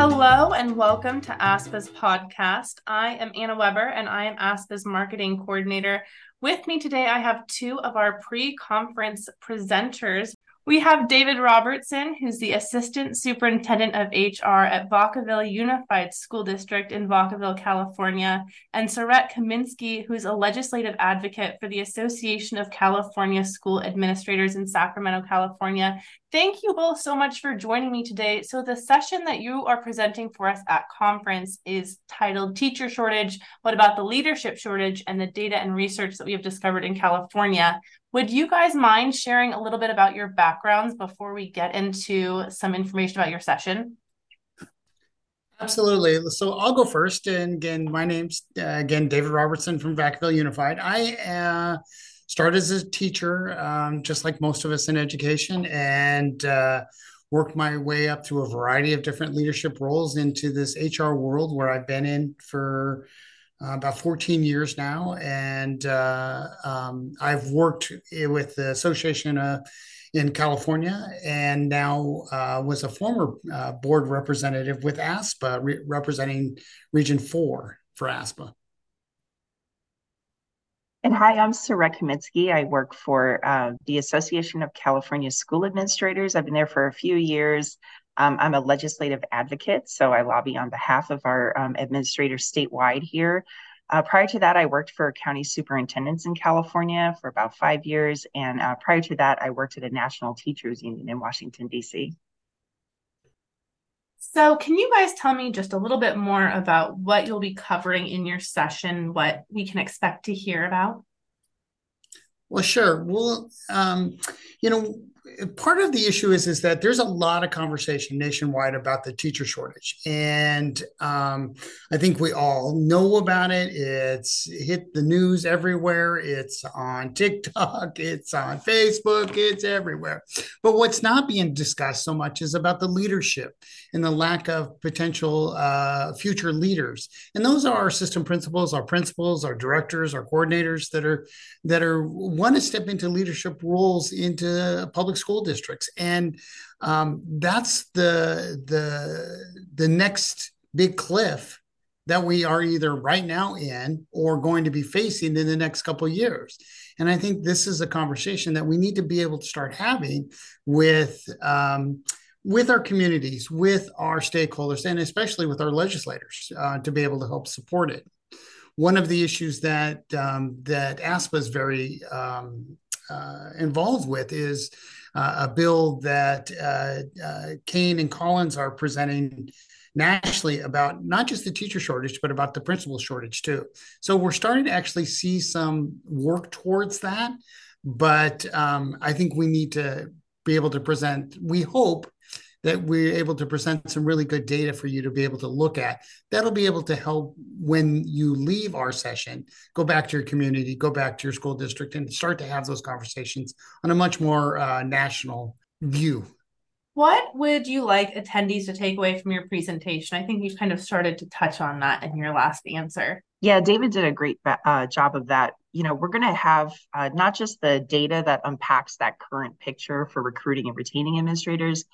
Hello and welcome to ASPA's podcast. I am Anna Weber and I am ASPA's marketing coordinator. With me today, I have two of our pre conference presenters. We have David Robertson, who's the Assistant Superintendent of HR at Vacaville Unified School District in Vacaville, California, and Serette Kaminski, who's a legislative advocate for the Association of California School Administrators in Sacramento, California. Thank you both so much for joining me today. So, the session that you are presenting for us at conference is titled Teacher Shortage What About the Leadership Shortage and the Data and Research that we have discovered in California? Would you guys mind sharing a little bit about your backgrounds before we get into some information about your session? Absolutely. So I'll go first. And again, my name's uh, again David Robertson from Vacaville Unified. I uh, started as a teacher, um, just like most of us in education, and uh, worked my way up through a variety of different leadership roles into this HR world where I've been in for uh, about 14 years now, and uh, um, I've worked with the association uh, in California, and now uh, was a former uh, board representative with ASPA, re- representing Region Four for ASPA. And hi, I'm Serette Kaminski. I work for uh, the Association of California School Administrators. I've been there for a few years. Um, I'm a legislative advocate, so I lobby on behalf of our um, administrators statewide here. Uh, prior to that, I worked for county superintendents in California for about five years. And uh, prior to that, I worked at a national teachers union in Washington, D.C. So, can you guys tell me just a little bit more about what you'll be covering in your session, what we can expect to hear about? Well, sure. Well, um, you know, part of the issue is is that there's a lot of conversation nationwide about the teacher shortage. And um, i think we all know about it. It's hit the news everywhere. It's on tiktok. It's on facebook. It's everywhere. But what's not being discussed so much is about the leadership and the lack of potential uh, future leaders. And those are our system principals our principals our directors our coordinators that are that are want to step into leadership roles into public school districts, and um, that's the the the next big cliff that we are either right now in or going to be facing in the next couple years. And I think this is a conversation that we need to be able to start having with um, with our communities, with our stakeholders, and especially with our legislators uh, to be able to help support it. One of the issues that um, that ASPA is very um, uh, involved with is a bill that uh, uh, Kaine and Collins are presenting nationally about not just the teacher shortage, but about the principal shortage too. So we're starting to actually see some work towards that. But um, I think we need to be able to present, we hope that we're able to present some really good data for you to be able to look at. That'll be able to help when you leave our session, go back to your community, go back to your school district, and start to have those conversations on a much more uh, national view. What would you like attendees to take away from your presentation? I think you kind of started to touch on that in your last answer. Yeah, David did a great uh, job of that. You know, we're going to have uh, not just the data that unpacks that current picture for recruiting and retaining administrators,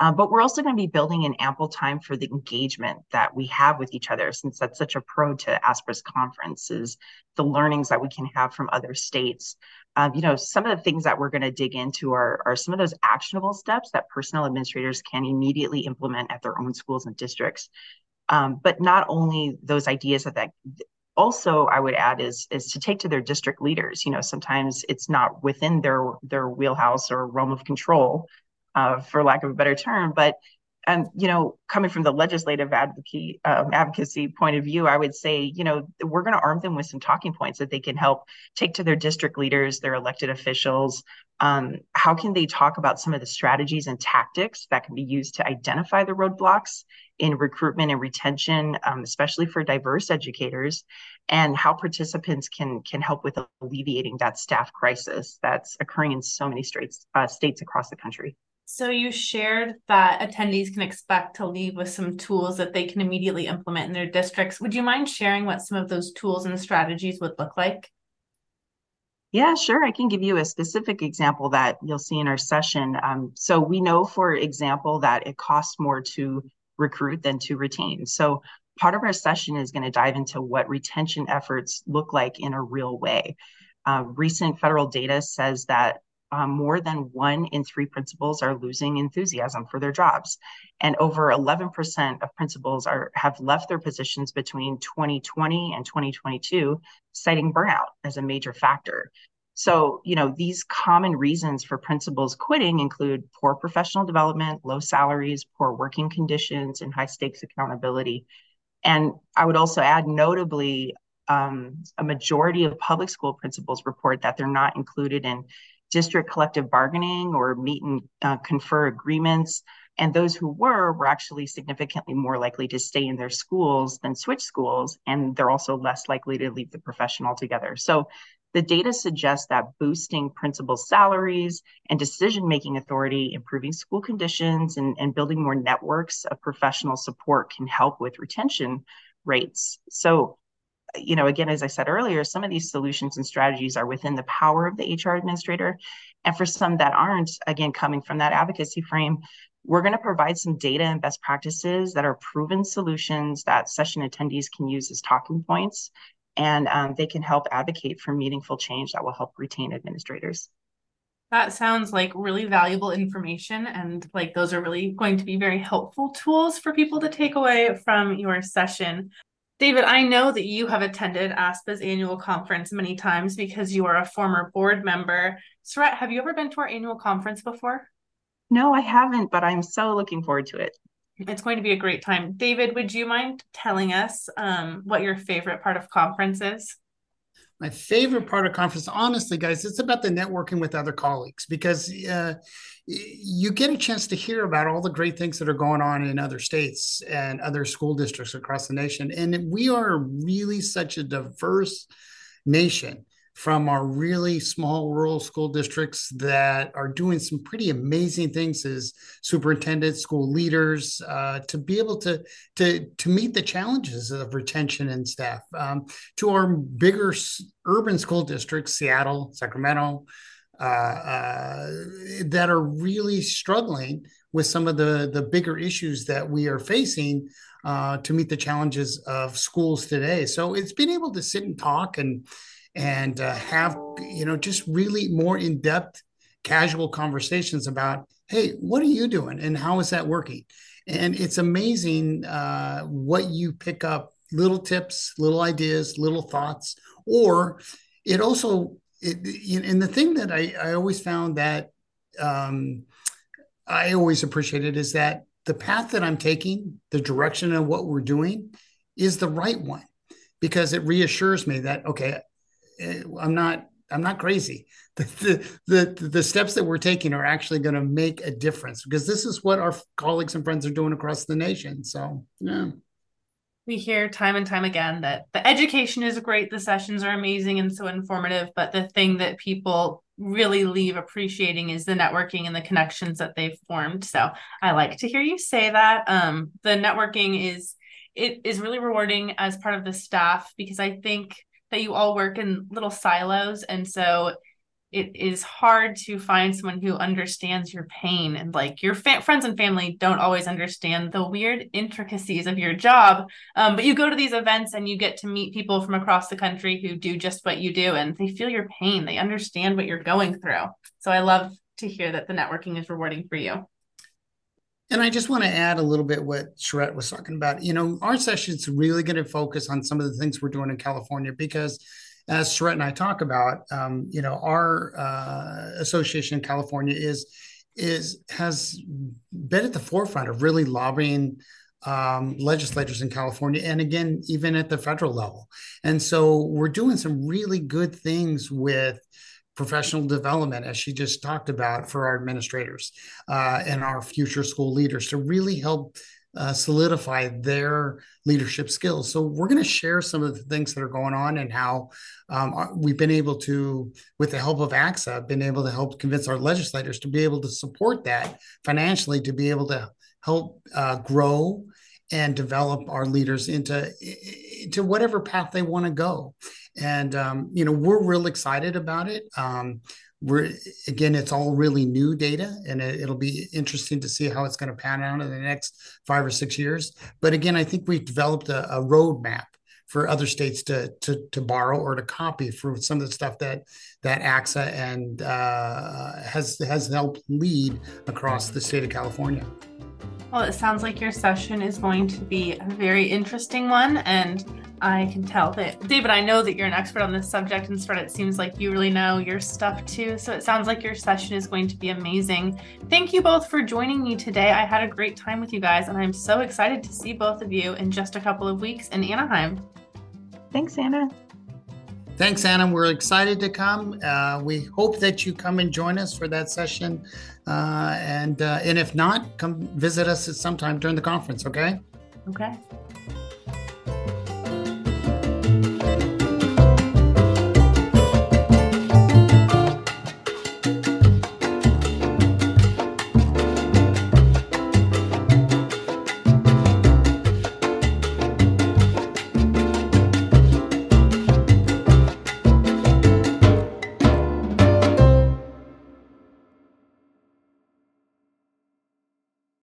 uh, but we're also going to be building in ample time for the engagement that we have with each other, since that's such a pro to ASPA's conferences, the learnings that we can have from other states. Um, you know, some of the things that we're going to dig into are, are some of those actionable steps that personnel administrators can immediately implement at their own schools and districts. Um, but not only those ideas that, that also I would add is is to take to their district leaders. You know, sometimes it's not within their their wheelhouse or realm of control uh, for lack of a better term. But and you know, coming from the legislative advocacy um, advocacy point of view, I would say, you know, we're going to arm them with some talking points that they can help take to their district leaders, their elected officials. Um, how can they talk about some of the strategies and tactics that can be used to identify the roadblocks in recruitment and retention, um, especially for diverse educators, and how participants can can help with alleviating that staff crisis that's occurring in so many states uh, states across the country. So you shared that attendees can expect to leave with some tools that they can immediately implement in their districts. Would you mind sharing what some of those tools and strategies would look like? Yeah, sure. I can give you a specific example that you'll see in our session. Um, so we know, for example, that it costs more to recruit than to retain. So part of our session is going to dive into what retention efforts look like in a real way. Uh, recent federal data says that um, more than one in three principals are losing enthusiasm for their jobs, and over 11% of principals are have left their positions between 2020 and 2022, citing burnout as a major factor. So, you know, these common reasons for principals quitting include poor professional development, low salaries, poor working conditions, and high stakes accountability. And I would also add, notably, um, a majority of public school principals report that they're not included in district collective bargaining or meet and uh, confer agreements. And those who were were actually significantly more likely to stay in their schools than switch schools. And they're also less likely to leave the profession altogether. So the data suggests that boosting principal salaries and decision making authority, improving school conditions, and, and building more networks of professional support can help with retention rates. So, you know, again, as I said earlier, some of these solutions and strategies are within the power of the HR administrator. And for some that aren't, again, coming from that advocacy frame, we're going to provide some data and best practices that are proven solutions that session attendees can use as talking points and um, they can help advocate for meaningful change that will help retain administrators. That sounds like really valuable information. And like those are really going to be very helpful tools for people to take away from your session. David, I know that you have attended ASPA's annual conference many times because you are a former board member. Serette, have you ever been to our annual conference before? No, I haven't, but I'm so looking forward to it. It's going to be a great time. David, would you mind telling us um, what your favorite part of conference is? My favorite part of conference, honestly, guys, it's about the networking with other colleagues because uh, you get a chance to hear about all the great things that are going on in other states and other school districts across the nation. And we are really such a diverse nation from our really small rural school districts that are doing some pretty amazing things as superintendents, school leaders, uh, to be able to, to, to meet the challenges of retention and staff, um, to our bigger urban school districts, Seattle, Sacramento, uh, uh, that are really struggling with some of the, the bigger issues that we are facing uh, to meet the challenges of schools today. So it's been able to sit and talk and and uh, have you know just really more in-depth casual conversations about hey what are you doing and how is that working? And it's amazing uh, what you pick up little tips little ideas little thoughts or it also it, and the thing that I, I always found that um, i always appreciated is that the path that i'm taking the direction of what we're doing is the right one because it reassures me that okay I'm not I'm not crazy. The, the, the, the steps that we're taking are actually going to make a difference because this is what our colleagues and friends are doing across the nation. So, yeah. We hear time and time again that the education is great, the sessions are amazing and so informative, but the thing that people really leave appreciating is the networking and the connections that they've formed. So, I like to hear you say that. Um, the networking is it is really rewarding as part of the staff because I think that you all work in little silos and so it is hard to find someone who understands your pain and like your fa- friends and family don't always understand the weird intricacies of your job um, but you go to these events and you get to meet people from across the country who do just what you do and they feel your pain. They understand what you're going through. So i love to hear that the networking is rewarding for you and I just want to add a little bit what Serette was talking about. You know, our session is really going to focus on some of the things we're doing in California because, as Serette and I talk about, um, you know, our uh, association in California is is has been at the forefront of really lobbying um, legislators in California, and again, even at the federal level. And so, we're doing some really good things with professional development, as she just talked about, for our administrators uh, and our future school leaders to really help uh, solidify their leadership skills. So we're going to share some of the things that are going on and how um, we've been able to, with the help of ACSA, been able to help convince our legislators to be able to support that financially, to be able to help uh, grow and develop our leaders into into whatever path they want to go and um, you know we're real excited about it um, we're again, it's all really new data, and it, will be interesting to see how it's going to pan out in the next five or six years. But again, I think we've developed a, a roadmap for other states to, to to borrow or to copy for some of the stuff that that ACSA and uh, has has helped lead across the state of California. Well, it sounds like your session is going to be a very interesting one, and I can tell that David, I know that you're an expert on this subject, and Serette. It seems like you really know your stuff too. So it sounds like your session is going to be amazing. Thank you both for joining me today. I had a great time with you guys, and I'm so excited to see both of you in just a couple of weeks in Anaheim. Thanks, Anna. Thanks, Anna. We're excited to come. Uh, we hope that you come and join us for that session. Uh, and uh, and if not, come visit us at some time during the conference. Okay. Okay.